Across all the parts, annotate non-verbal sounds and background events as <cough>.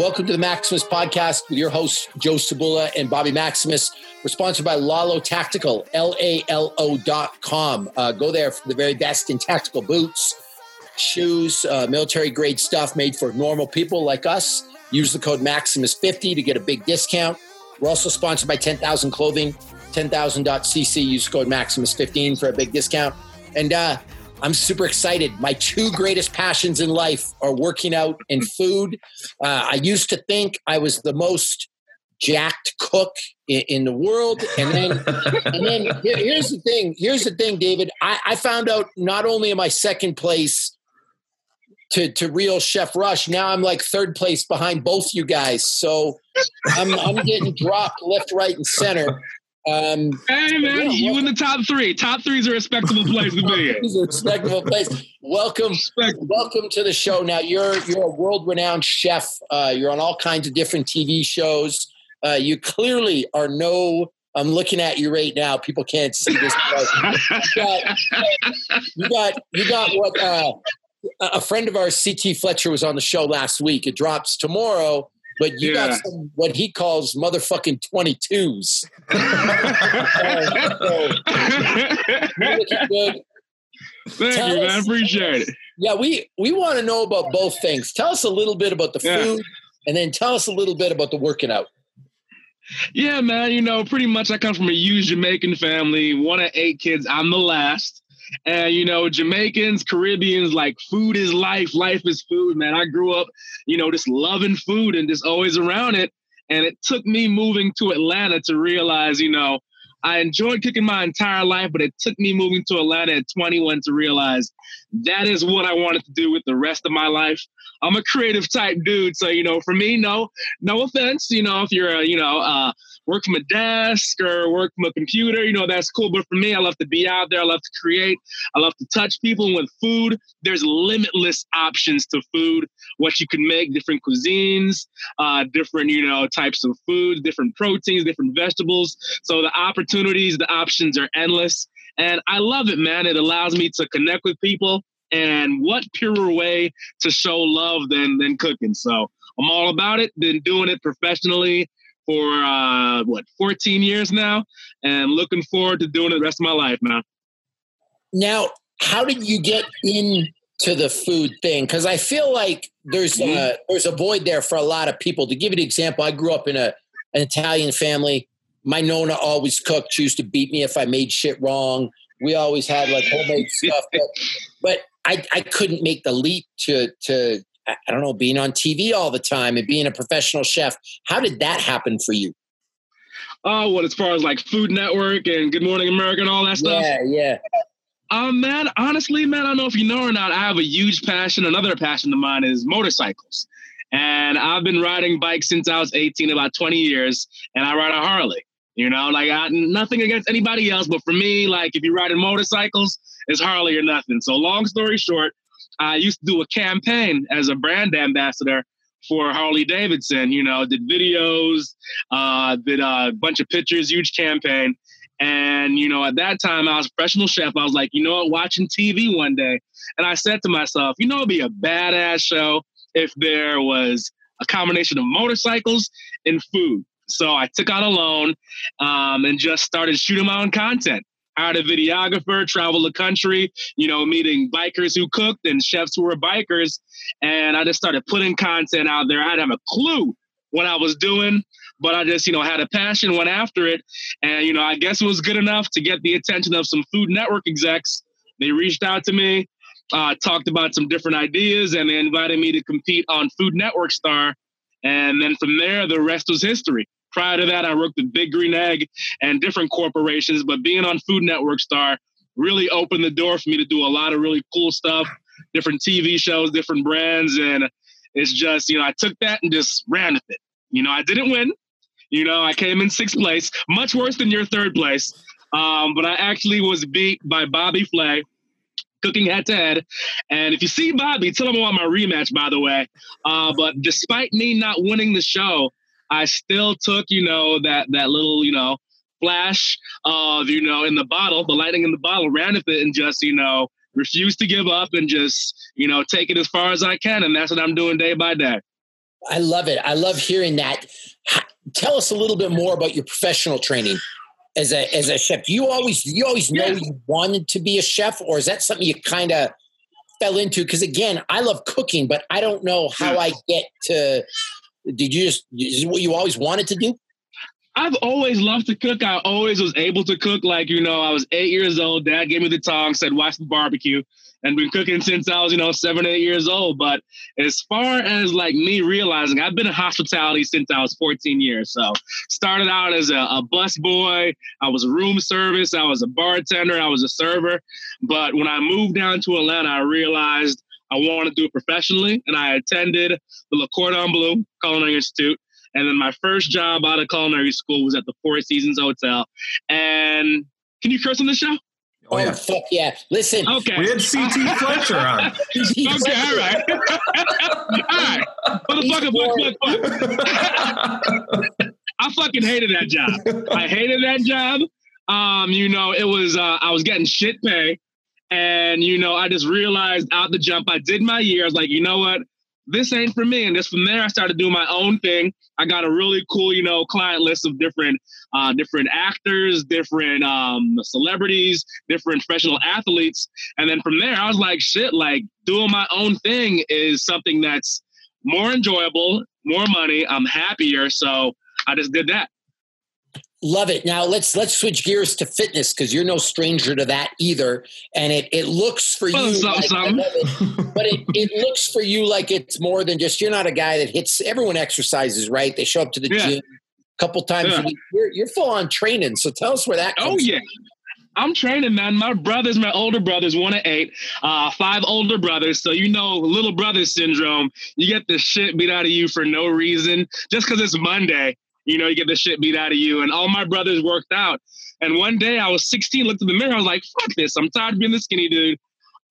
Welcome to the Maximus Podcast with your hosts, Joe Sabula and Bobby Maximus. We're sponsored by Lalo Tactical, L A L O dot com. Uh, go there for the very best in tactical boots, shoes, uh, military grade stuff made for normal people like us. Use the code Maximus50 to get a big discount. We're also sponsored by 10,000 Clothing, 10,000.cc. Use code Maximus15 for a big discount. And uh, I'm super excited. My two greatest passions in life are working out and food. Uh, I used to think I was the most jacked cook in, in the world, and then, <laughs> and then here, here's the thing. Here's the thing, David. I, I found out not only am I second place to to real Chef Rush, now I'm like third place behind both you guys. So I'm I'm getting dropped left, right, and center. Um, hey man, you in the top three. Top three is a respectable place to be. It's a respectable place. Welcome, welcome to the show. Now you're you're a world renowned chef. Uh, you're on all kinds of different TV shows. Uh, you clearly are no. I'm looking at you right now. People can't see this. you, got, you got you got what uh, a friend of ours, CT Fletcher, was on the show last week. It drops tomorrow but you yeah. got some what he calls motherfucking 22s. <laughs> <laughs> Thank Tell you, us, man. Appreciate it. Yeah, we we want to know about both things. Tell us a little bit about the yeah. food, and then tell us a little bit about the working out. Yeah, man. You know, pretty much I come from a huge Jamaican family. One of eight kids. I'm the last. And you know, Jamaicans, Caribbeans, like food is life. Life is food, man. I grew up, you know, just loving food and just always around it. And it took me moving to Atlanta to realize, you know, I enjoyed cooking my entire life, but it took me moving to Atlanta at 21 to realize that is what I wanted to do with the rest of my life. I'm a creative type dude, so you know, for me, no, no offense, you know, if you're a, you know, uh, work from a desk or work from a computer, you know, that's cool. But for me, I love to be out there. I love to create. I love to touch people. And with food, there's limitless options to food, what you can make, different cuisines, uh, different, you know, types of food, different proteins, different vegetables. So the opportunities, the options are endless. And I love it, man. It allows me to connect with people. And what purer way to show love than than cooking? So I'm all about it. Been doing it professionally for uh, what 14 years now, and looking forward to doing it the rest of my life, now. Now, how did you get into the food thing? Because I feel like there's mm-hmm. a, there's a void there for a lot of people. To give you an example, I grew up in a an Italian family. My nonna always cooked. She used to beat me if I made shit wrong. We always had like homemade <laughs> stuff, but, but I, I couldn't make the leap to to I don't know, being on TV all the time and being a professional chef. How did that happen for you? Oh, what as far as like Food Network and Good Morning America and all that stuff? Yeah, yeah. Um, man, honestly, man, I don't know if you know or not. I have a huge passion. Another passion of mine is motorcycles. And I've been riding bikes since I was 18, about 20 years, and I ride a Harley. You know, like I, nothing against anybody else, but for me, like if you're riding motorcycles, it's Harley or nothing. So long story short, I used to do a campaign as a brand ambassador for Harley Davidson. You know, did videos, uh, did a bunch of pictures, huge campaign. And, you know, at that time I was a professional chef. I was like, you know what, watching TV one day. And I said to myself, you know, it'd be a badass show if there was a combination of motorcycles and food. So I took out a loan um, and just started shooting my own content hired a videographer, traveled the country, you know, meeting bikers who cooked and chefs who were bikers. And I just started putting content out there. I didn't have a clue what I was doing, but I just, you know, had a passion, went after it. And, you know, I guess it was good enough to get the attention of some Food Network execs. They reached out to me, uh, talked about some different ideas, and they invited me to compete on Food Network Star. And then from there, the rest was history. Prior to that, I worked with Big Green Egg and different corporations, but being on Food Network Star really opened the door for me to do a lot of really cool stuff, different TV shows, different brands. And it's just, you know, I took that and just ran with it. You know, I didn't win. You know, I came in sixth place, much worse than your third place. Um, but I actually was beat by Bobby Flay, cooking head to head. And if you see Bobby, tell him I want my rematch, by the way. Uh, but despite me not winning the show, I still took, you know, that that little, you know, flash of, you know, in the bottle, the lightning in the bottle, ran with it and just, you know, refused to give up and just, you know, take it as far as I can. And that's what I'm doing day by day. I love it. I love hearing that. Tell us a little bit more about your professional training as a as a chef. Do you always you always know yeah. you wanted to be a chef, or is that something you kind of fell into? Because again, I love cooking, but I don't know how hmm. I get to. Did you just is what you always wanted to do? I've always loved to cook. I always was able to cook. Like, you know, I was eight years old. Dad gave me the tongs, said, watch the barbecue and been cooking since I was, you know, seven, eight years old. But as far as like me realizing, I've been in hospitality since I was 14 years. So started out as a, a bus boy. I was room service. I was a bartender. I was a server. But when I moved down to Atlanta, I realized I wanted to do it professionally. And I attended the Le Cordon Bleu Culinary Institute. And then my first job out of culinary school was at the Four Seasons Hotel. And can you curse on the show? Oh, yeah. fuck yeah. Listen. Okay. We had CT <laughs> Fletcher on. <laughs> okay, all right. <laughs> all right. Motherfucker, fuck, fuck, fuck. I fucking hated that job. I hated that job. Um, you know, it was uh, I was getting shit pay. And you know, I just realized out the jump, I did my year. I was like, you know what? this ain't for me. And just from there, I started doing my own thing. I got a really cool, you know, client list of different, uh, different actors, different um, celebrities, different professional athletes. And then from there, I was like, shit, like doing my own thing is something that's more enjoyable, more money. I'm happier. So I just did that. Love it. Now let's let's switch gears to fitness because you're no stranger to that either. And it it looks for you, like, it, <laughs> but it, it looks for you like it's more than just you're not a guy that hits. Everyone exercises, right? They show up to the yeah. gym a couple times yeah. a week. You're, you're full on training. So tell us where that. oh yeah. From. I'm training, man. My brothers, my older brothers, one of eight, uh, five older brothers. So you know, little brother syndrome. You get the shit beat out of you for no reason, just because it's Monday. You know, you get the shit beat out of you. And all my brothers worked out. And one day I was 16, looked in the mirror, I was like, fuck this. I'm tired of being the skinny dude.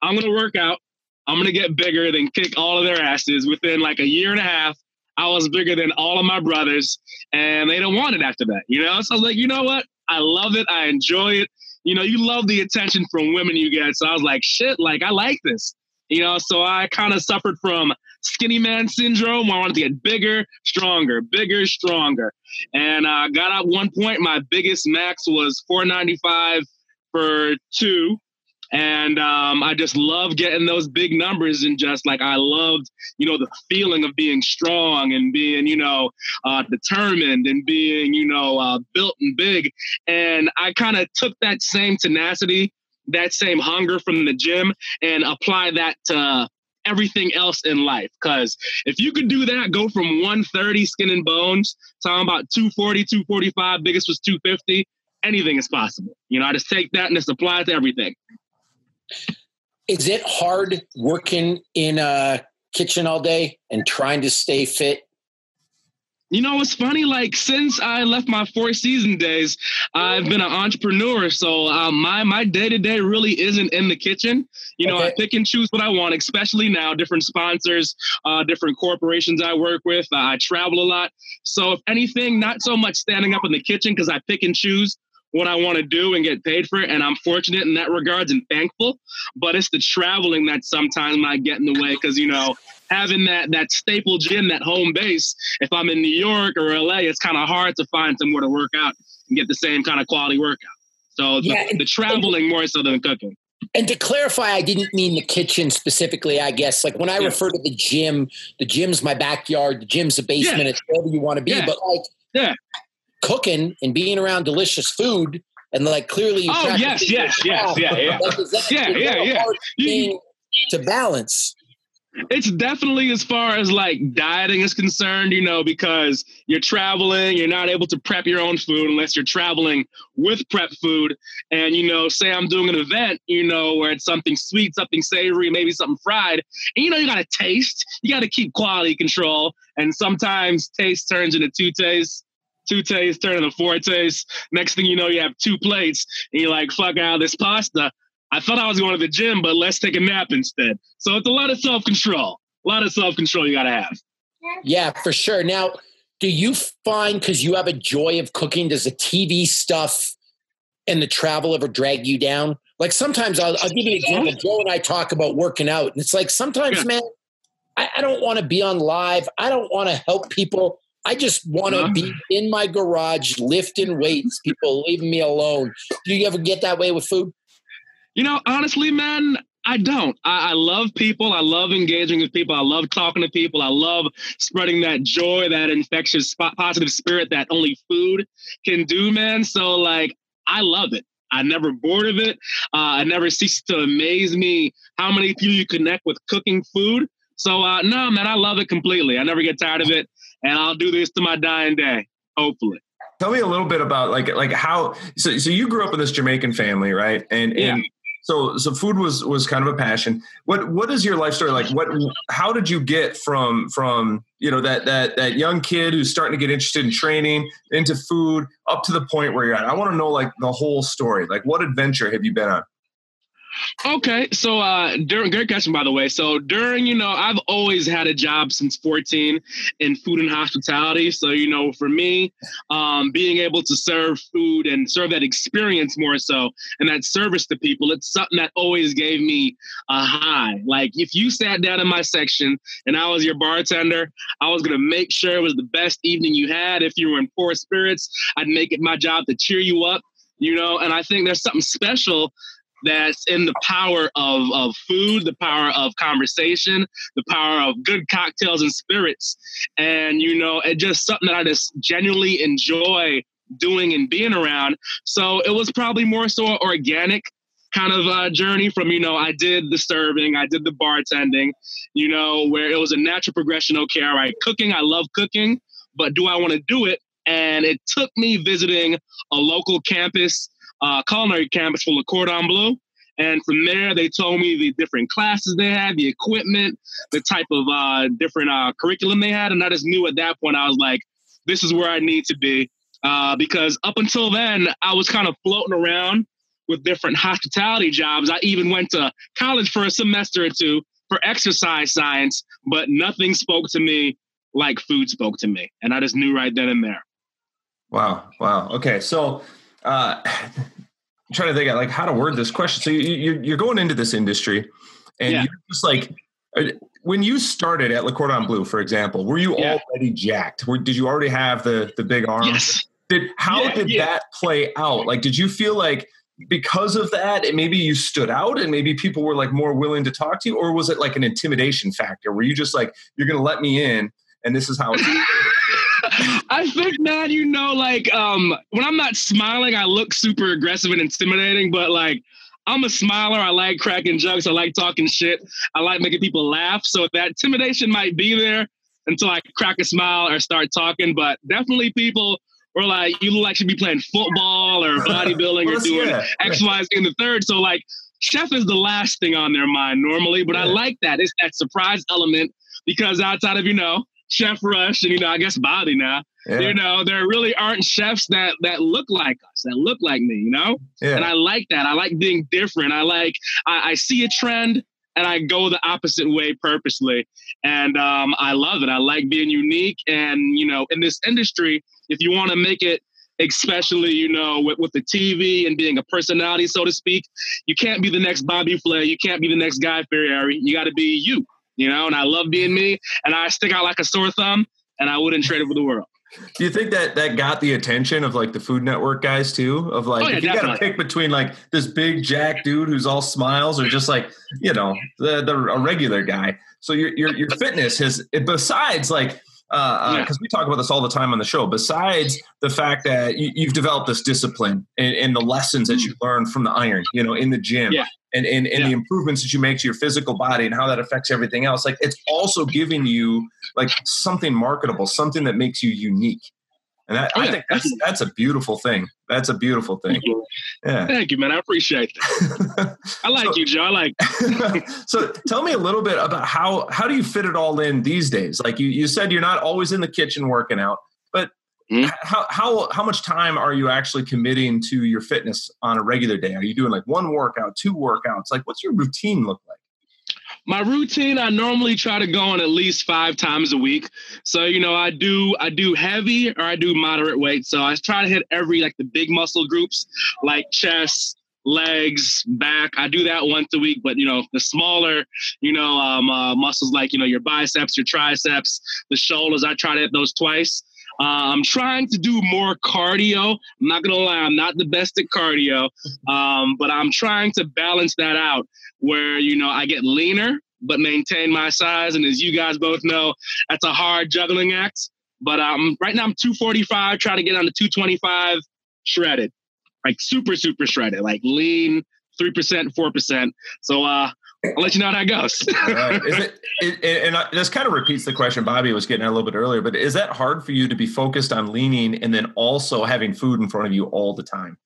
I'm gonna work out. I'm gonna get bigger than kick all of their asses. Within like a year and a half, I was bigger than all of my brothers, and they don't want it after that. You know, so I was like, you know what? I love it. I enjoy it. You know, you love the attention from women you get. So I was like, shit, like I like this. You know, so I kind of suffered from skinny man syndrome. I wanted to get bigger, stronger, bigger, stronger. And I uh, got at one point, my biggest max was 495 for two. And um, I just love getting those big numbers and just like I loved, you know, the feeling of being strong and being, you know, uh, determined and being, you know, uh, built and big. And I kind of took that same tenacity, that same hunger from the gym and apply that to everything else in life. Because if you could do that, go from 130 skin and bones, talking about 240, 245, biggest was 250, anything is possible. You know, I just take that and just apply it to everything. Is it hard working in a kitchen all day and trying to stay fit you know, it's funny. Like since I left my four season days, I've been an entrepreneur. So uh, my my day to day really isn't in the kitchen. You know, okay. I pick and choose what I want, especially now. Different sponsors, uh, different corporations I work with. Uh, I travel a lot. So if anything, not so much standing up in the kitchen because I pick and choose what I want to do and get paid for it. And I'm fortunate in that regards and thankful. But it's the traveling that sometimes might get in the way because, you know, having that that staple gym, that home base, if I'm in New York or LA, it's kind of hard to find somewhere to work out and get the same kind of quality workout. So yeah, the, the traveling more so than cooking. And to clarify, I didn't mean the kitchen specifically, I guess. Like when I yeah. refer to the gym, the gym's my backyard, the gym's a basement, yeah. it's wherever you want to be. But like yeah cooking and being around delicious food and like clearly you oh yes yes yes yeah yeah like, that, yeah yeah yeah to balance it's definitely as far as like dieting is concerned, you know, because you're traveling, you're not able to prep your own food unless you're traveling with prep food. And, you know, say I'm doing an event, you know, where it's something sweet, something savory, maybe something fried. And, you know, you got to taste, you got to keep quality control. And sometimes taste turns into two tastes two tastes turn into four tastes. Next thing you know, you have two plates, and you're like, fuck out this pasta. I thought I was going to the gym, but let's take a nap instead. So it's a lot of self control. A lot of self control you got to have. Yeah, for sure. Now, do you find because you have a joy of cooking, does the TV stuff and the travel ever drag you down? Like sometimes I'll, I'll give you an example. Joe and I talk about working out, and it's like sometimes, yeah. man, I, I don't want to be on live. I don't want to help people. I just want to uh-huh. be in my garage lifting weights. People leaving me alone. Do you ever get that way with food? You know, honestly, man, I don't. I, I, love people. I love engaging with people. I love talking to people. I love spreading that joy, that infectious, positive spirit that only food can do, man. So, like, I love it. I never bored of it. Uh, I never cease to amaze me how many people you connect with cooking food. So, uh, no, man, I love it completely. I never get tired of it, and I'll do this to my dying day, hopefully. Tell me a little bit about like like how so so you grew up in this Jamaican family, right? And yeah. and so so food was was kind of a passion. What what is your life story like? What how did you get from from you know that that that young kid who's starting to get interested in training into food up to the point where you're at? I want to know like the whole story. Like what adventure have you been on Okay, so uh, during great question by the way. So during you know, I've always had a job since 14 in food and hospitality. So you know, for me, um, being able to serve food and serve that experience more so and that service to people, it's something that always gave me a high. Like if you sat down in my section and I was your bartender, I was gonna make sure it was the best evening you had. If you were in poor spirits, I'd make it my job to cheer you up you know and i think there's something special that's in the power of, of food, the power of conversation, the power of good cocktails and spirits. And, you know, it's just something that I just genuinely enjoy doing and being around. So it was probably more so an organic kind of uh, journey from, you know, I did the serving, I did the bartending, you know, where it was a natural progression. Okay, all right, cooking, I love cooking, but do I want to do it? And it took me visiting a local campus uh, culinary campus full of cordon bleu. And from there, they told me the different classes they had, the equipment, the type of uh, different uh, curriculum they had. And I just knew at that point, I was like, this is where I need to be. Uh, because up until then, I was kind of floating around with different hospitality jobs. I even went to college for a semester or two for exercise science, but nothing spoke to me like food spoke to me. And I just knew right then and there. Wow. Wow. Okay. So uh, I'm trying to think of like how to word this question. So you, you're going into this industry, and yeah. you're just like uh, when you started at Le Cordon Bleu, for example, were you yeah. already jacked? Were, did you already have the the big arms? Yes. Did how yeah, did that play out? Like, did you feel like because of that, maybe you stood out and maybe people were like more willing to talk to you, or was it like an intimidation factor? Were you just like, you're going to let me in, and this is how it's. <laughs> I think, man, you know, like um, when I'm not smiling, I look super aggressive and intimidating, but like I'm a smiler. I like cracking jokes. I like talking shit. I like making people laugh. So that intimidation might be there until I crack a smile or start talking. But definitely people were like, you look like you should be playing football or <laughs> bodybuilding or doing yeah. X, Y, Z in the third. So like chef is the last thing on their mind normally, but yeah. I like that. It's that surprise element because outside of, you know, Chef Rush and you know, I guess Bobby now. Yeah. You know, there really aren't chefs that that look like us, that look like me, you know? Yeah. And I like that. I like being different. I like I, I see a trend and I go the opposite way purposely. And um, I love it. I like being unique. And, you know, in this industry, if you want to make it especially you know with, with the tv and being a personality so to speak you can't be the next bobby flay you can't be the next guy fieri you got to be you you know, and I love being me and I stick out like a sore thumb and I wouldn't trade it for the world. Do you think that that got the attention of like the Food Network guys too? Of like, oh, yeah, if you got to pick between like this big jack dude who's all smiles, or just like you know the, the a regular guy. So your your your fitness has besides like because uh, uh, yeah. we talk about this all the time on the show. Besides the fact that you, have developed this discipline and, and, the lessons that you learn from the iron, you know, in the gym, yeah. and and, and yeah. the improvements that you make to your physical body and how that affects everything else. Like it's also giving you like something marketable, something that makes you unique. And that, I think that's that's a beautiful thing. That's a beautiful thing. Yeah. Thank you, man. I appreciate that. <laughs> I like so, you, Joe. I like. <laughs> so, tell me a little bit about how how do you fit it all in these days? Like you you said, you're not always in the kitchen working out, but mm-hmm. how how how much time are you actually committing to your fitness on a regular day? Are you doing like one workout, two workouts? Like, what's your routine look like? My routine i normally try to go on at least five times a week so you know i do i do heavy or i do moderate weight so i try to hit every like the big muscle groups like chest legs, back. I do that once a week, but you know, the smaller, you know, um, uh, muscles like you know your biceps, your triceps, the shoulders. I try to hit those twice. Uh, I'm trying to do more cardio. I'm not gonna lie, I'm not the best at cardio, um, but I'm trying to balance that out where you know I get leaner but maintain my size. And as you guys both know, that's a hard juggling act. But um, right now I'm 245, trying to get on to 225, shredded, like super super shredded, like lean, three percent, four percent. So uh, I'll let you know how that goes. right. Is it, it, and this kind of repeats the question Bobby was getting at a little bit earlier, but is that hard for you to be focused on leaning and then also having food in front of you all the time?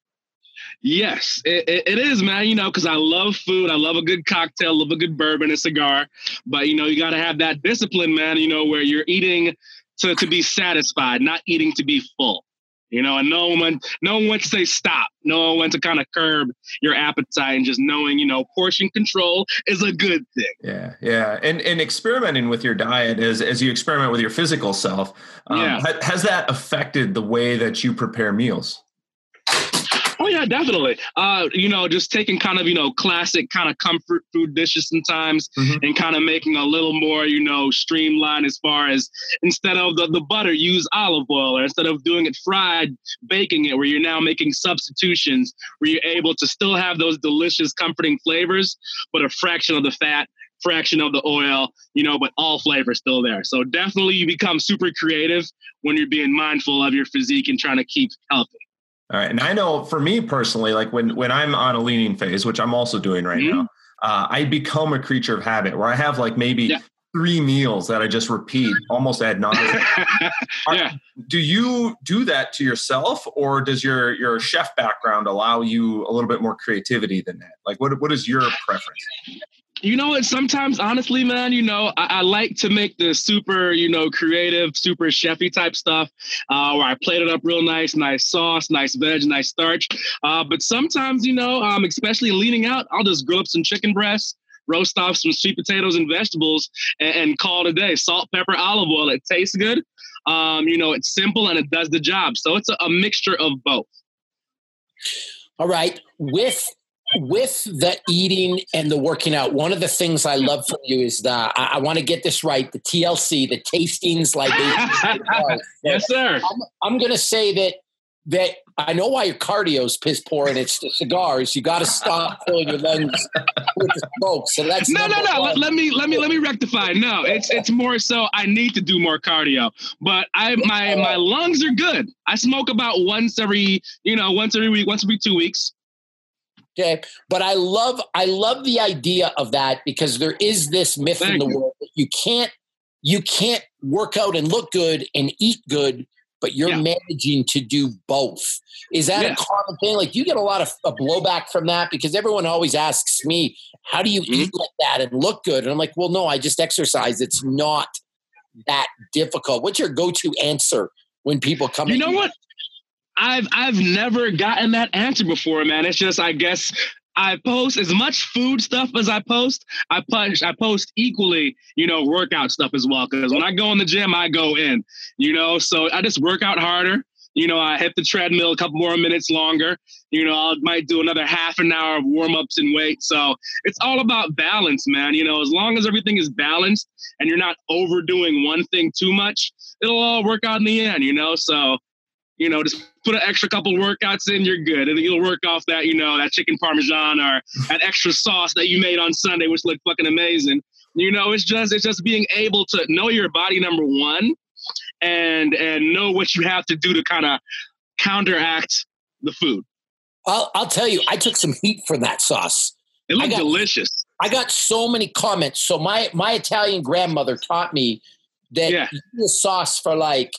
Yes, it, it is, man. You know, because I love food. I love a good cocktail, love a good bourbon, a cigar. But, you know, you got to have that discipline, man, you know, where you're eating to, to be satisfied, not eating to be full you know, and no one, no one to say stop. No one went to kind of curb your appetite and just knowing, you know, portion control is a good thing. Yeah, yeah, and and experimenting with your diet as as you experiment with your physical self, um, yeah. has that affected the way that you prepare meals? Oh yeah, definitely. Uh, you know, just taking kind of you know classic kind of comfort food dishes sometimes, mm-hmm. and kind of making a little more you know streamlined as far as instead of the, the butter, use olive oil, or instead of doing it fried, baking it, where you're now making substitutions, where you're able to still have those delicious, comforting flavors, but a fraction of the fat, fraction of the oil, you know, but all flavor still there. So definitely you become super creative when you're being mindful of your physique and trying to keep healthy. All right. And I know for me personally, like when when I'm on a leaning phase, which I'm also doing right mm-hmm. now, uh, I become a creature of habit where I have like maybe yeah. three meals that I just repeat <laughs> almost ad nauseum. yeah. Do you do that to yourself, or does your your chef background allow you a little bit more creativity than that? Like, what what is your preference? You know what? Sometimes, honestly, man, you know, I, I, like to make the super, you know, creative, super chefy type stuff, uh, where I plate it up real nice, nice sauce, nice veg, nice starch. Uh, but sometimes, you know, um, especially leaning out, I'll just grill up some chicken breasts, roast off some sweet potatoes and vegetables, and, and call it a day. Salt, pepper, olive oil. It tastes good. Um, you know, it's simple and it does the job. So it's a, a mixture of both. All right. With with the eating and the working out, one of the things I love from you is that I, I want to get this right. The TLC, the tastings, <laughs> like yes, sir. I'm, I'm going to say that that I know why your cardio's piss poor and it's the cigars. You got to stop filling your lungs with the smoke. So that's no, no, no. Let, let, me let me let me rectify. No, it's it's more so I need to do more cardio. But I my my lungs are good. I smoke about once every you know once every week, once every two weeks. Okay. But I love I love the idea of that because there is this myth Thank in the you. world that you can't you can't work out and look good and eat good, but you're yeah. managing to do both. Is that yeah. a common thing? Like you get a lot of a blowback from that because everyone always asks me, how do you mm-hmm. eat like that and look good? And I'm like, well, no, I just exercise. It's not that difficult. What's your go-to answer when people come? You know what? I've I've never gotten that answer before, man. It's just I guess I post as much food stuff as I post. I punch, I post equally, you know, workout stuff as well. Because when I go in the gym, I go in, you know. So I just work out harder. You know, I hit the treadmill a couple more minutes longer. You know, I might do another half an hour of warm ups and weight. So it's all about balance, man. You know, as long as everything is balanced and you're not overdoing one thing too much, it'll all work out in the end. You know, so you know, just put an extra couple workouts in, you're good. And you'll work off that, you know, that chicken parmesan or that extra sauce that you made on Sunday, which looked fucking amazing. You know, it's just it's just being able to know your body number one and and know what you have to do to kind of counteract the food. I'll I'll tell you, I took some heat from that sauce. It looked got, delicious. I got so many comments. So my my Italian grandmother taught me that yeah. the sauce for like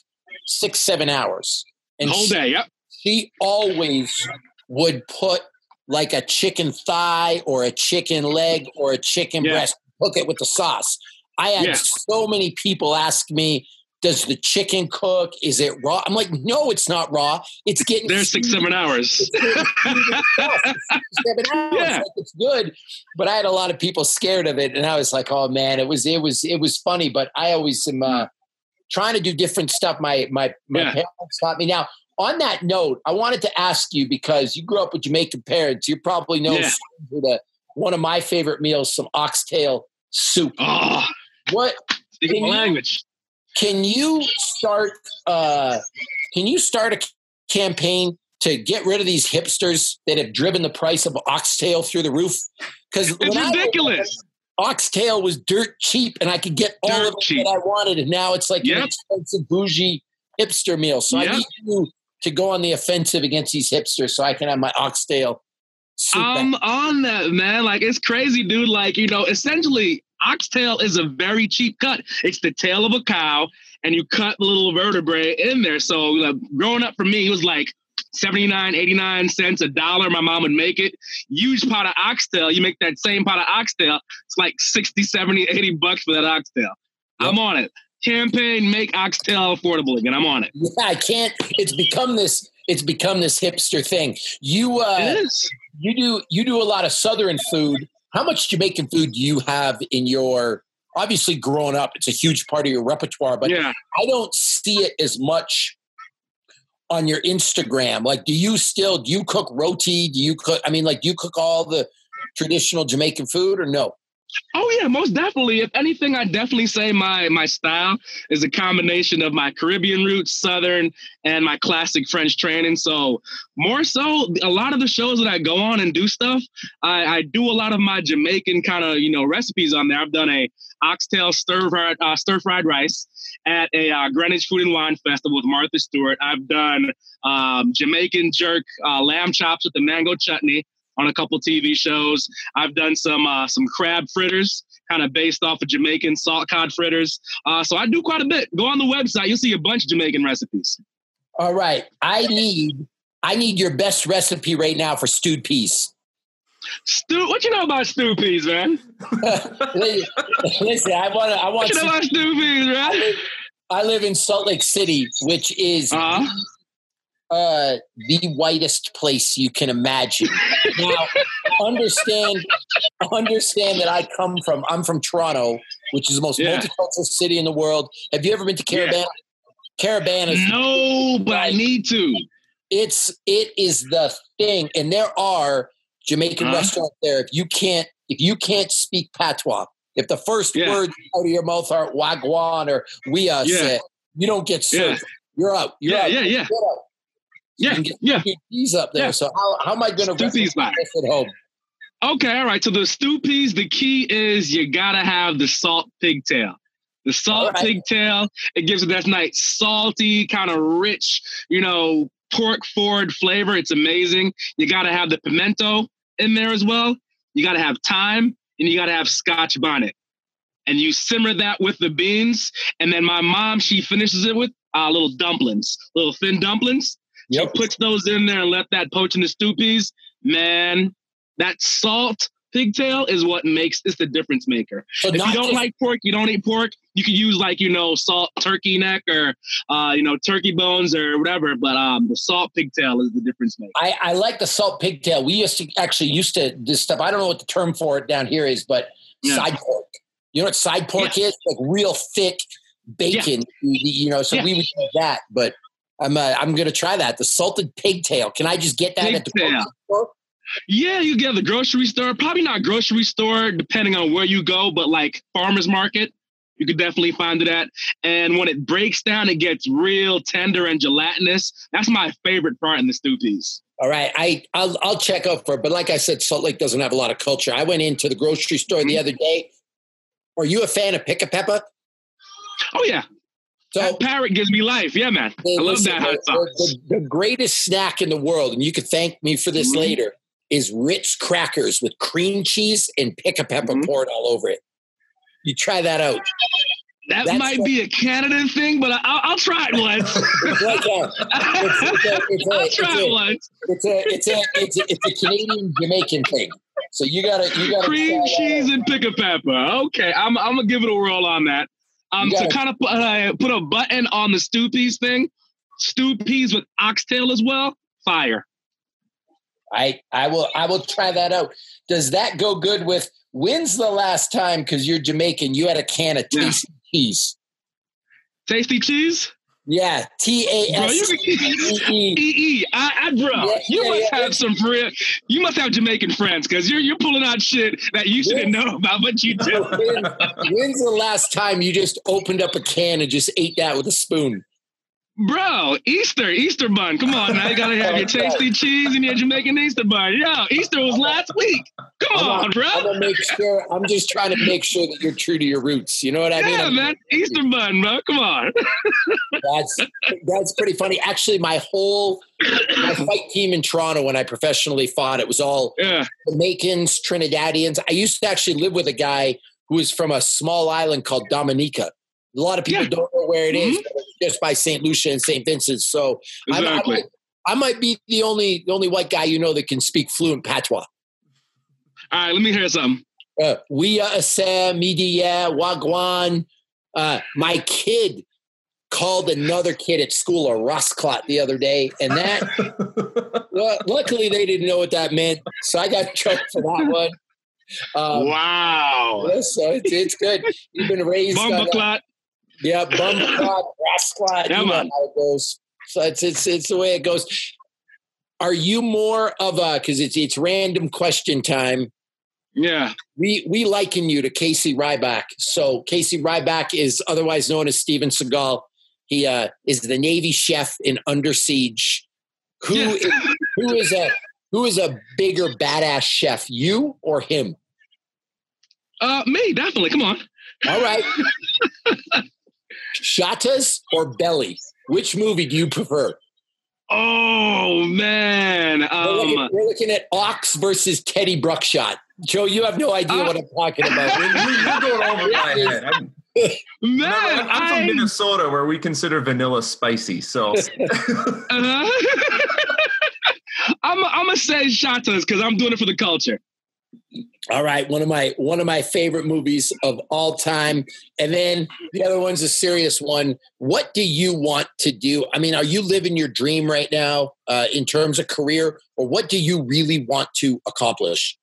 six, seven hours. And whole day, yep. She always would put like a chicken thigh or a chicken leg or a chicken yeah. breast, cook it with the sauce. I had yeah. so many people ask me, does the chicken cook? Is it raw? I'm like, no, it's not raw. It's getting there's six, seven hours. <laughs> seven hours. Yeah. Like it's good. But I had a lot of people scared of it. And I was like, oh man, it was it was it was funny. But I always am uh, trying to do different stuff. My my my yeah. parents taught me. Now, on that note, I wanted to ask you because you grew up with Jamaican parents. You probably know Yeah. the, one of my favorite meals, some oxtail soup. Oh, What speak Can my you- language. can you start? Uh, can you start a campaign to get rid of these hipsters that have driven the price of oxtail through the roof? Because It's ridiculous. Oxtail was dirt cheap, and I could get all Dirt of it that I wanted, and now it's like an expensive bougie hipster meal. So Yep. I need you to go on the offensive against these hipsters, so I can have my oxtail. soup. I'm on that, man. Like it's crazy, dude. Like, you know, essentially, oxtail is a very cheap cut. It's the tail of a cow, and you cut the little vertebrae in there. So like, growing up for me, it was like 79, 89 cents, a dollar. My mom would make it. Huge pot of oxtail. You make that same pot of oxtail. It's like 60, 70, 80 bucks for that oxtail. I'm on it. Campaign make oxtail affordable again. I'm on it. Yeah, I can't. It's become this. It's become this hipster thing. You uh, It is. you do you do a lot of southern food. How much Jamaican food do you have in your? Obviously, growing up, it's a huge part of your repertoire, but yeah. I don't see it as much on your Instagram. Like, do you still do you cook roti? Do you cook? I mean, like, do you cook all the traditional Jamaican food or no? Oh yeah, most definitely. If anything, I definitely say my my style is a combination of my Caribbean roots, Southern, and my classic French training. So more so, a lot of the shows that I go on and do stuff, I, I do a lot of my Jamaican kind of you know recipes on there. I've done a oxtail stir fried uh, stir fried rice at a uh, Greenwich Food and Wine Festival with Martha Stewart. I've done um, Jamaican jerk uh, lamb chops with the mango chutney on a couple TV shows. I've done some uh, some crab fritters, kind of based off of Jamaican salt cod fritters. Uh, so I do quite a bit. Go on the website, you'll see a bunch of Jamaican recipes. All right, I need I need your best recipe right now for stewed peas. Stu, what you know about stew peas, man? <laughs> Listen, I want to. I What want. you know about stew peas, man? I live in Salt Lake City, which is Uh-huh. uh, the whitest place you can imagine. now, understand, understand that I come from. I'm from Toronto, which is the most Yeah. multicultural city in the world. Have you ever been to Yeah. Caribana? Caribana is No, but I need to. it's it is the thing, and there are Jamaican Uh-huh. restaurants there. If you can't if you can't speak patois, if the first Yeah. words out of your mouth are wagwan or we uh, Yeah. you don't get Yeah. served. You're out. You're Yeah, out. yeah, yeah. Get out. Yeah, yeah. stewed peas up there. Yeah. So how, how am I going to Stew peas back. this at home? Okay, all right. So the stew peas, the key is you gotta have the salt pigtail. The salt right. pigtail, it gives it that nice salty, kind of rich, you know, pork forward flavor. It's amazing. You gotta have the pimento in there as well. You gotta have thyme and you gotta have scotch bonnet. And you simmer that with the beans. And then my mom, she finishes it with uh, little dumplings, little thin dumplings. She puts those in there and let that poach in the stew peas. Man, that salt pigtail is what makes it's the difference maker. So If you don't just- like pork, you don't eat pork. You could use like you know salt turkey neck or uh, you know turkey bones or whatever. But um, the salt pigtail is the difference maker. I, I like the salt pigtail. We used to actually used to this stuff. I don't know what the term for it down here is, but Yeah. side pork. You know what side pork is? Like real thick bacon. You, you know, so Yeah. we would do that. But I'm uh, I'm gonna try that. The salted pigtail. Can I just get that at the Pigtail. store? Yeah, you get the grocery store. Probably not grocery store, depending on where you go, but like farmers market, you could definitely find it at. And when it breaks down, it gets real tender and gelatinous. That's my favorite part in the stew peas. All right, I I'll, I'll check up for it. But like I said, Salt Lake doesn't have a lot of culture. I went into the grocery store Mm-hmm. the other day. Are you a fan of Pickapeppa? Oh yeah, So that parrot gives me life. Yeah, man, I love that hot the, sauce. the- the greatest snack in the world, and you could thank me for this Mhm. later, is Ritz crackers with cream cheese and Pickapeppa Mhm. poured all over it. You try that out. That that's might what- be a Canada thing, but I- I'll, I'll try it once. It's like a, it's, it's a, it's a, I'll try it once. it's a, it's a, it's a, it's a Canadian Jamaican thing. So you gotta, you gotta Cream cheese and Pickapeppa. Okay, I'm, I'm gonna give it a whirl on that. Um, You to gotta- kind of put, uh, put a button on the stew peas thing, stew peas with oxtail as well. Fire. I, I will, I will try that out. Does that go good with? When's the last time? Because you're Jamaican, you had a can of Yeah. Tastee cheese. Tastee cheese. Yeah, T A S E E. Bro, you must have some friends. You must have Jamaican friends because you're you're pulling out shit that you shouldn't know about, but you do. When's the last time you just opened up a can and just ate that with a spoon? Bro, Easter, Easter bun. Come on now. You gotta have your <laughs> Tastee cheese and your Jamaican Easter bun. Yo, Easter was last week. Come I'm on, bro. I'm gonna make sure I'm just trying to make sure that you're true to your roots. You know what I yeah, mean? Yeah, man. Easter bun, bro. Come on. <laughs> that's that's pretty funny. Actually, my whole my fight team in Toronto when I professionally fought, it was all yeah. Jamaicans, Trinidadians. I used to actually live with a guy who was from a small island called Dominica. A lot of people yeah. don't know where it is, mm-hmm. just by St. Lucia and St. Vincent. So exactly. I, I, might, I, might, be the only the only white guy you know that can speak fluent patois. All right, let me hear something. Uh, we are midi wagwan. Uh, my kid called another kid at school a rasclot the other day, and that <laughs> well, luckily they didn't know what that meant, so I got choked for that one. Um, wow! So it's, it's good. You've been raised. Bumbleclot. Yeah, bum squad, brass squad. You know how it goes. So it's it's it's the way it goes. Are you more of a because it's it's random question time? Yeah. We we liken you to Casey Ryback. So Casey Ryback is otherwise known as Steven Seagal. He uh, is the Navy chef in Under Siege. Who yeah. is, who is a who is a bigger badass chef, you or him? Uh, me, definitely. Come on. All right. <laughs> Shottas or Belly? Which movie do you prefer? Oh man, um, we're, looking, we're, looking, at Ox versus Teddy Bruckshut. Joe, you have no idea uh, what I'm talking about. <laughs> you're going over my <laughs> head. I'm, man, I'm, I'm from Minnesota, where we consider vanilla spicy. So, <laughs> uh-huh. I'm I'm gonna say Shottas because I'm doing it for the culture. All right, one of my one of my favorite movies of all time, and then the other one's a serious one. What do you want to do? I mean, are you living your dream right now uh, in terms of career, or what do you really want to accomplish?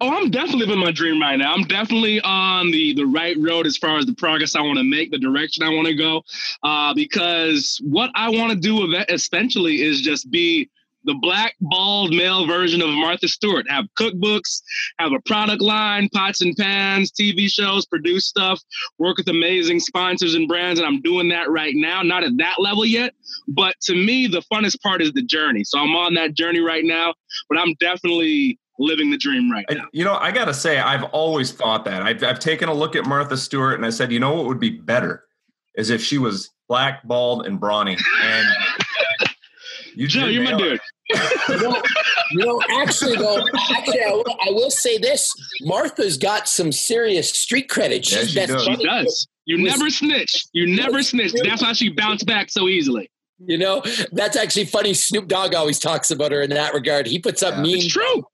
Oh, I'm definitely living my dream right now. I'm definitely on the the right road as far as the progress I want to make, the direction I want to go. Uh, because what I want to do essentially is just be the black bald male version of Martha Stewart. Have cookbooks, have a product line, pots and pans, TV shows, produce stuff, work with amazing sponsors and brands. And I'm doing that right now, not at that level yet. But to me, the funnest part is the journey. So I'm on that journey right now, but I'm definitely living the dream right now. You know, I got to say, I've always thought that. I've, I've taken a look at Martha Stewart and I said, you know what would be better? Is if she was black, bald, and brawny. And you Joe, you're my dude. you, know, you know, actually, though, actually, I will, I will, say this: Martha's got some serious street credit. She's yeah, she, does. she does. You was, never snitch. You never snitch. That's how she bounced back so easily. You know, that's actually funny. Snoop Dogg always talks about her in that regard. He puts up yeah, memes true.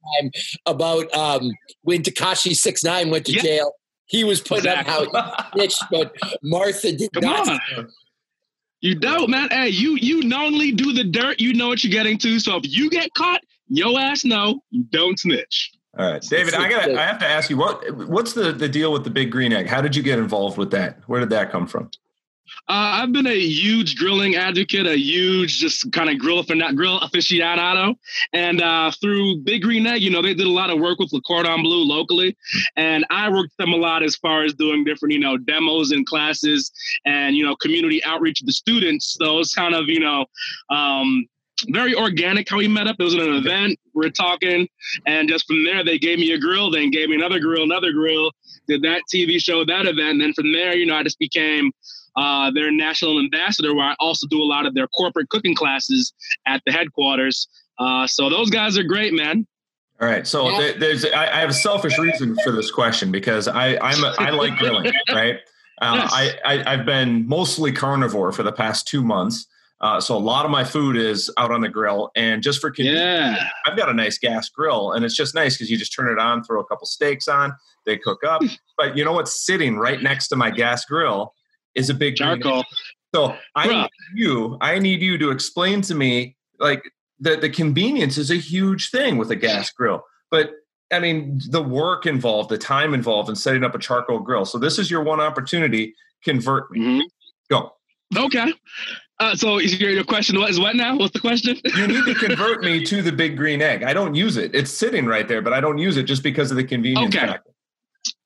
about um, when Tekashi Six Nine went to yep. jail. He was putting exactly. up how he snitched, but Martha did Come not. On. You don't, man. Hey, you you knowingly do the dirt. You know what you're getting to. So if you get caught, yo ass no, you don't snitch. All right, David. I got. I have to ask you what what's the the deal with the big green egg? How did you get involved with that? Where did that come from? Uh, I've been a huge grilling advocate, a huge just kind of grill for not grill aficionado, and uh, through Big Green Egg, you know, they did a lot of work with Le Cordon Bleu locally, and I worked them a lot as far as doing different, you know, demos and classes, and you know, community outreach to the students. So kind of, you know, um, very organic how we met up. It was an event. We are talking, and just from there, they gave me a grill, then gave me another grill, another grill. Did that TV show, that event, and then from there, you know, I just became uh, their national ambassador, where I also do a lot of their corporate cooking classes at the headquarters. Uh, so those guys are great, man. All right, so yeah. there's I, have a selfish reason for this question because I I'm a, I like grilling, <laughs> right? Uh, yes. I, I have been mostly carnivore for the past two months. Uh, so a lot of my food is out on the grill, and just for convenience, yeah. I've got a nice gas grill, and it's just nice because you just turn it on, throw a couple steaks on, they cook up. but you know what's sitting right next to my gas grill is a big charcoal. So I Bruh. need you, I need you to explain to me like the the convenience is a huge thing with a gas grill, but I mean the work involved, the time involved in setting up a charcoal grill. So this is your one opportunity. Convert me. Mm-hmm. Go. Okay. Uh, so your, your question what is what now? What's the question? you need to convert me to the big green egg. I don't use it. It's sitting right there, but I don't use it just because of the convenience okay. factor.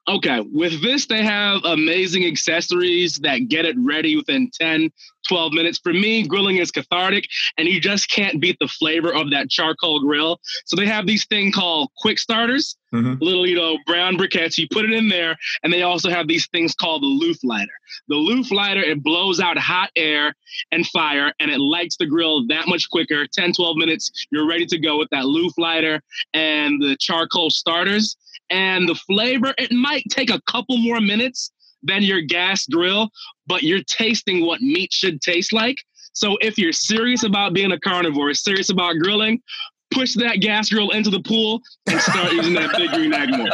Okay, with this, they have amazing accessories that get it ready within 10, 12 minutes. For me, grilling is cathartic, and you just can't beat the flavor of that charcoal grill. So they have these thing called quick starters, mm-hmm. little, you know, brown briquettes. You put it in there, and they also have these things called the Looftlighter. The Looftlighter, it blows out hot air and fire, and it lights the grill that much quicker. 10, 12 minutes, you're ready to go with that Looftlighter and the charcoal starters and the flavor, it might take a couple more minutes than your gas grill, but you're tasting what meat should taste like. So if you're serious about being a carnivore, serious about grilling, push that gas grill into the pool and start <laughs> using that big green egg more.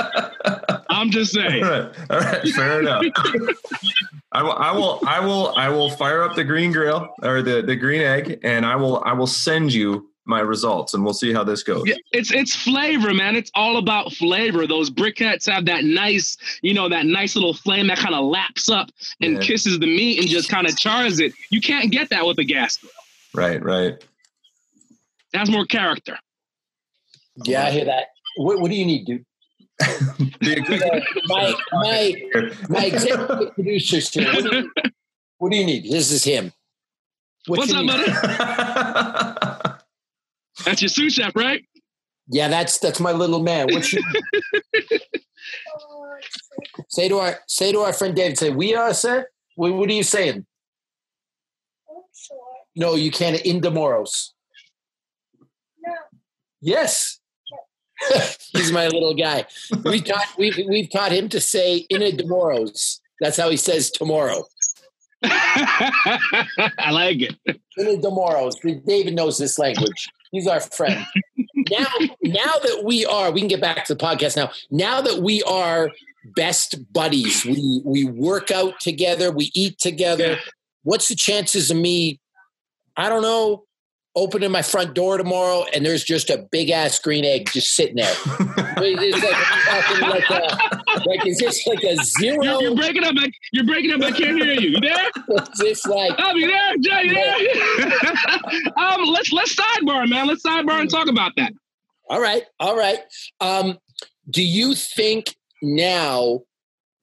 I'm just saying. All right, all right, fair enough. <laughs> I will, I will, I will, I will fire up the green grill or the the green egg, and I will, I will send you my results and we'll see how this goes. Yeah, it's it's flavor, man. It's all about flavor. Those briquettes have that nice, you know, that nice little flame that kind of laps up and yeah. kisses the meat and just kind of chars it. You can't get that with a gas grill. Right, right. It has more character. Yeah, I hear that. What, what do you need, dude? <laughs> <laughs> Uh, my my my executive producer's here. What do, you, what do you need? This is him. What What's up, buddy? <laughs> That's your sous chef, right? Yeah, that's that's my little man. What's your <laughs> say to our say to our friend David? Say we are sir. What, what are you saying? No, you can't. Indomoros. No. Yes. <laughs> He's my little guy. We taught we've we've taught him to say Inadomoros. That's how he says tomorrow. <laughs> I like it. Inadomoros. David knows this language. He's our friend. now, now that we are, we can get back to the podcast now. Now that we are best buddies, we we work out together, we eat together. Yeah. What's the chances of me? I don't know opening my front door tomorrow and there's just a big ass green egg just sitting there. <laughs> it's like, like, a, like is this like a zero? You're, you're, breaking up. I, you're breaking up. I can't hear you. You there? <laughs> It's just like I'll be there. Jay, yeah. <laughs> um, let's let's sidebar, man. Let's sidebar and talk about that. All right, all right. Um, do you think now?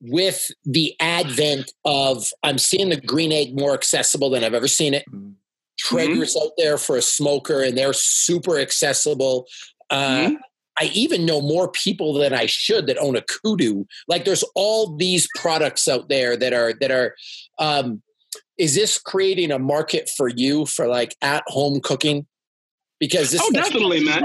With the advent of, I'm seeing the green egg more accessible than I've ever seen it. Mm-hmm Traeger's mm-hmm. out there for a smoker, and they're super accessible. Uh, mm-hmm. I even know more people than I should that own a kudu. Like there's all these products out there that are that are. Um, is this creating a market for you for like at home cooking? Because this oh definitely, man.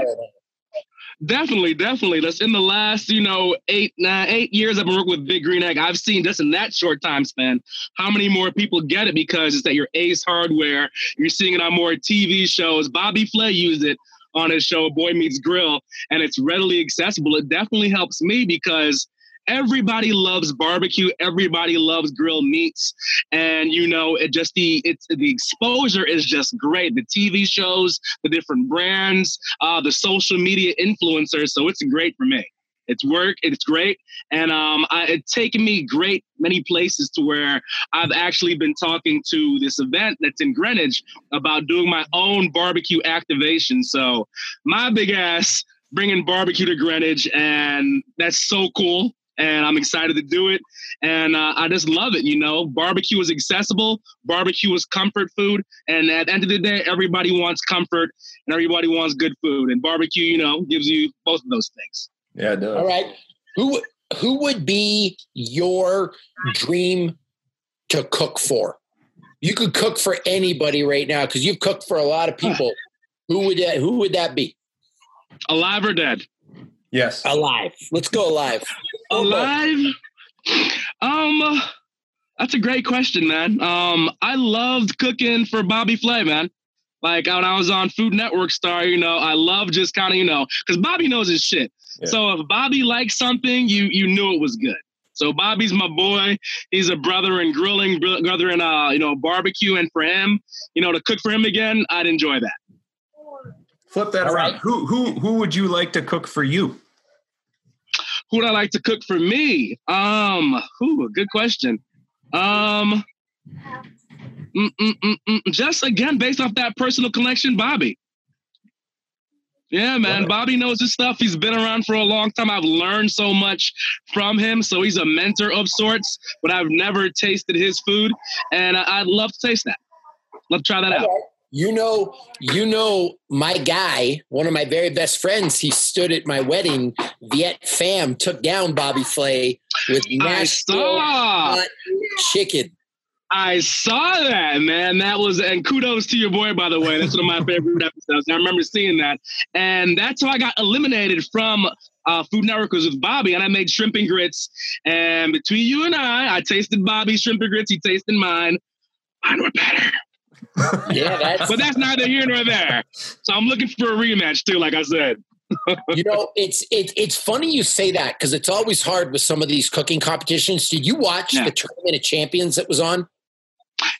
Definitely, definitely. That's in the last, you know, eight, nine, eight years I've been working with Big Green Egg. I've seen just in that short time span how many more people get it because it's that your Ace Hardware. You're seeing it on more TV shows. Bobby Flay used it on his show Boy Meets Grill, and it's readily accessible. It definitely helps me because everybody loves barbecue everybody loves grilled meats and you know it just the it's the exposure is just great the tv shows the different brands uh the social media influencers so it's great for me it's work it's great and um I, it's taken me great many places to where i've actually been talking to this event that's in greenwich about doing my own barbecue activation so my big ass bringing barbecue to greenwich and that's so cool and I'm excited to do it. And uh, I just love it. You know, barbecue is accessible, barbecue is comfort food. And at the end of the day, everybody wants comfort and everybody wants good food. And barbecue, you know, gives you both of those things. Yeah, it does. All right. Who who would be your dream to cook for? You could cook for anybody right now because you've cooked for a lot of people. <sighs> who would that, who would that be? Alive or dead? Yes. Alive. Let's go alive. <laughs> Alive? Um, that's a great question, man. Um, I loved cooking for Bobby Flay, man. Like when I was on Food Network Star, you know, I love just kind of, you know, because Bobby knows his shit. Yeah. So if Bobby liked something, you you knew it was good. So Bobby's my boy. He's a brother in grilling, brother in uh, you know, barbecue, and for him, you know, to cook for him again, I'd enjoy that. Flip that All around. Right. Who who who would you like to cook for you? Who would I like to cook for me? Um, who? Good question. Um. Mm, mm, mm, Just again, based off that personal connection, Bobby. Yeah, man. Bobby knows his stuff. He's been around for a long time. I've learned so much from him. So he's a mentor of sorts, but I've never tasted his food. And I'd love to taste that. Love to try that out. You know, you know, my guy, one of my very best friends, he stood at my wedding. Viet Pham took down Bobby Flay with Nashville chicken. I saw that, man. That was, and kudos to your boy, by the way. That's one of my favorite episodes. I remember seeing that. And that's how I got eliminated from uh, Food Network was with Bobby, and I made shrimp and grits. And between you and I, I tasted Bobby's shrimp and grits. He tasted mine. Mine were better. <laughs> yeah, that's... but that's neither here nor there. So I'm looking for a rematch too, like I said. <laughs> you know, it's it, it's funny you say that because it's always hard with some of these cooking competitions. Did you watch yeah. the Tournament of Champions that was on?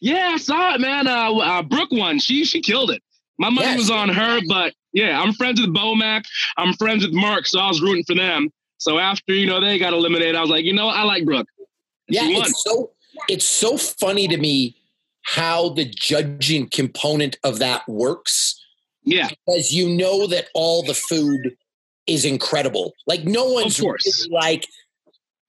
Yeah, I saw it, man. Uh, uh, Brooke won. She she killed it. My money yes. was on her, but yeah, I'm friends with Bomac. I'm friends with Mark, so I was rooting for them. So after you know they got eliminated, I was like, you know, I like Brooke. And yeah, it's so it's so funny to me how the judging component of that works. Yeah, because you know that all the food is incredible. Like no one's really like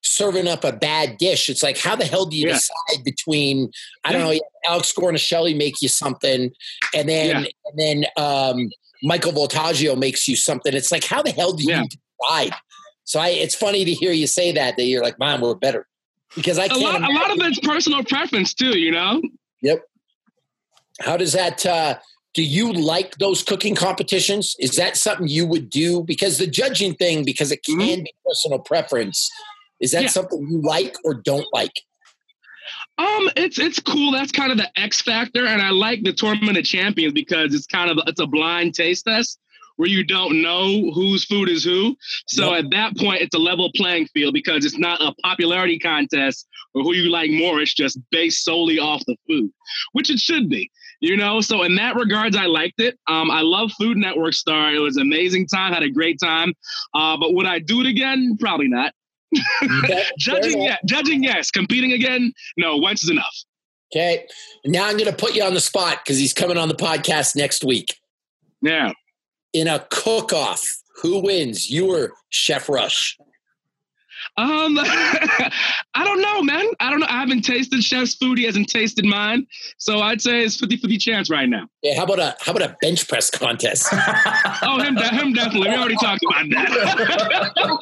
serving up a bad dish. It's like, how the hell do you yeah. decide between, I don't know, Alex Guarnaschelli make you something and then, yeah. and then, um, Michael Voltaggio makes you something. It's like, how the hell do you yeah. decide? So I, it's funny to hear you say that, that you're like, man, we're better because I. A lot, a lot of it's personal preference too, you know? Yep. How does that, uh, do you like those cooking competitions? Is that something you would do? Because the judging thing, because it can mm-hmm. be personal preference, is that yeah. something you like or don't like? Um, it's it's cool. That's kind of the X factor, and I like the Tournament of Champions because it's kind of it's a blind taste test where you don't know whose food is who. So yep. at that point, it's a level playing field because it's not a popularity contest or who you like more. It's just based solely off the food, which it should be. You know, so in that regards, I liked it. Um, I love Food Network Star. It was an amazing time. Had a great time. Uh, but would I do it again? Probably not. <laughs> judging, yeah, judging, yes. Competing again, no. Once is enough. Okay. Now I'm going to put you on the spot because he's coming on the podcast next week. Yeah. In a cook-off, who wins? You or Chef Rush? Um, <laughs> I don't know, man. I don't know. I haven't tasted Chef's food. He hasn't tasted mine. So I'd say it's 50 50 chance right now. Yeah. How about a how about a bench press contest? <laughs> oh, him, him definitely. We already talked about that.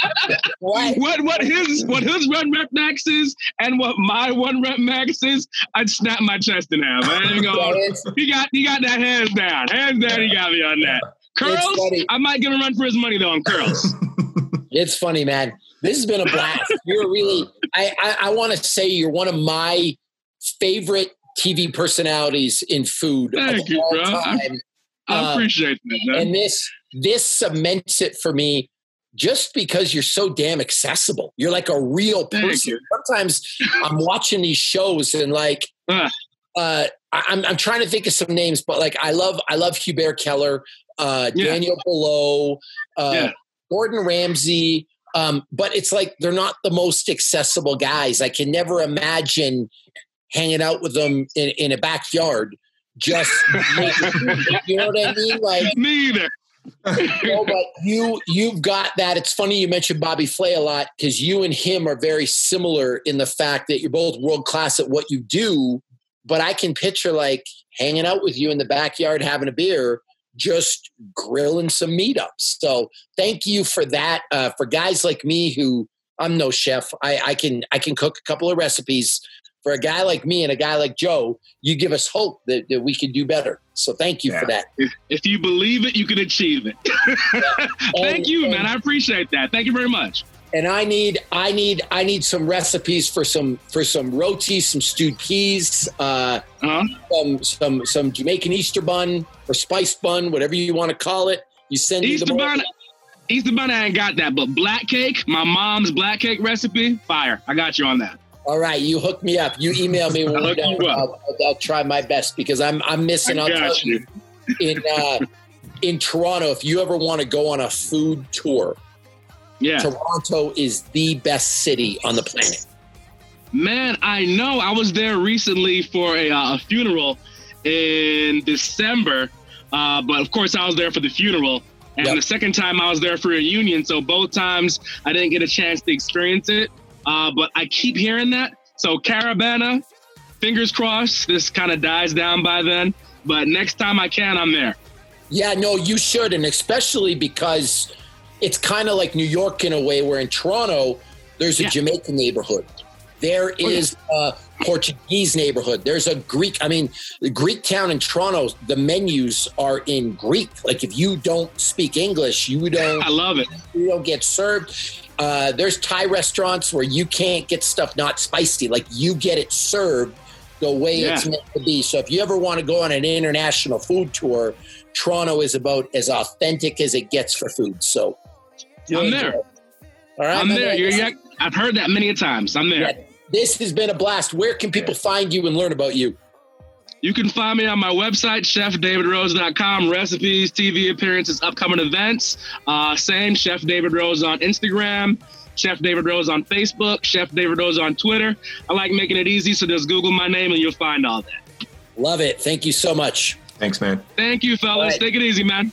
<laughs> what? what what his what his one rep max is and what my one rep max is, I'd snap my chest in half. Ain't go, he got he got that hands down. Hands down, he got me on that. Curls, I might give him a run for his money though on curls. It's funny, man. This has been a blast. <laughs> You're really, I, I, I want to say you're one of my favorite TV personalities in food Thank you, bro. Time. I uh, appreciate that. Man. And this, this cements it for me just because you're so damn accessible. You're like a real person. Sometimes I'm watching these shows and like, uh, uh, I'm, I'm trying to think of some names, but like I love I love Hubert Keller, uh, yeah. Daniel Boulud, uh, yeah. Gordon Ramsay, um, but it's like they're not the most accessible guys. I can never imagine hanging out with them in, in a backyard. Just <laughs> you know what I mean? Like <laughs> me either. you know, but you you've got that. It's funny you mentioned Bobby Flay a lot because you and him are very similar in the fact that you're both world class at what you do. But I can picture like hanging out with you in the backyard having a beer just grilling some meetups. So thank you for that. Uh, for guys like me who I'm no chef, I, I can I can cook a couple of recipes. For a guy like me and a guy like Joe, you give us hope that, that we can do better. So thank you yeah. for that. If, if, you believe it, you can achieve it. <laughs> yeah. Thank and, you, man. I appreciate that. Thank you very much and I need I need I need some recipes for some for some roti, some stewed peas, uh, uh-huh. some some some Jamaican Easter bun or spice bun, whatever you want to call it. You send Easter me the bun. Easter bun, I ain't got that, but black cake, my mom's black cake recipe, fire. I got you on that. All right, you hook me up. You email me when <laughs> we're done. I'll, I'll, I'll, try my best because I'm I'm missing. I got you. in uh, in Toronto, if you ever want to go on a food tour, yeah. Toronto is the best city on the planet. Man, I know. I was there recently for a, uh, a funeral in December, uh, but of course I was there for the funeral. And yep. the second time I was there for a reunion, so both times I didn't get a chance to experience it. Uh, but I keep hearing that. So Caribana, fingers crossed, this kind of dies down by then. But next time I can, I'm there. Yeah, no, you should, and especially because it's kind of like New York in a way, where in Toronto there's a yeah. Jamaican neighborhood. There is a Portuguese neighborhood. There's a Greek. I mean, the Greek town in Toronto. The menus are in Greek. Like if you don't speak English, you <laughs> don't. I love it. You don't get served. Uh, there's Thai restaurants where you can't get stuff not spicy. Like you get it served the way yeah. it's meant to be. So if you ever want to go on an international food tour, Toronto is about as authentic as it gets for food. So I'm there. All right, I'm there. You're, I've heard that many times. I'm there. Yeah, this has been a blast. Where can people find you and learn about you? You can find me on my website, chefdavidrose.com, recipes, TV appearances, upcoming events. Uh, same, Chef David Rose on Instagram, Chef David Rose on Facebook, Chef David Rose on Twitter. I like making it easy, so just Google my name and you'll find all that. Love it. Thank you so much. Thanks, man. Thank you, fellas. Right. Take it easy, man.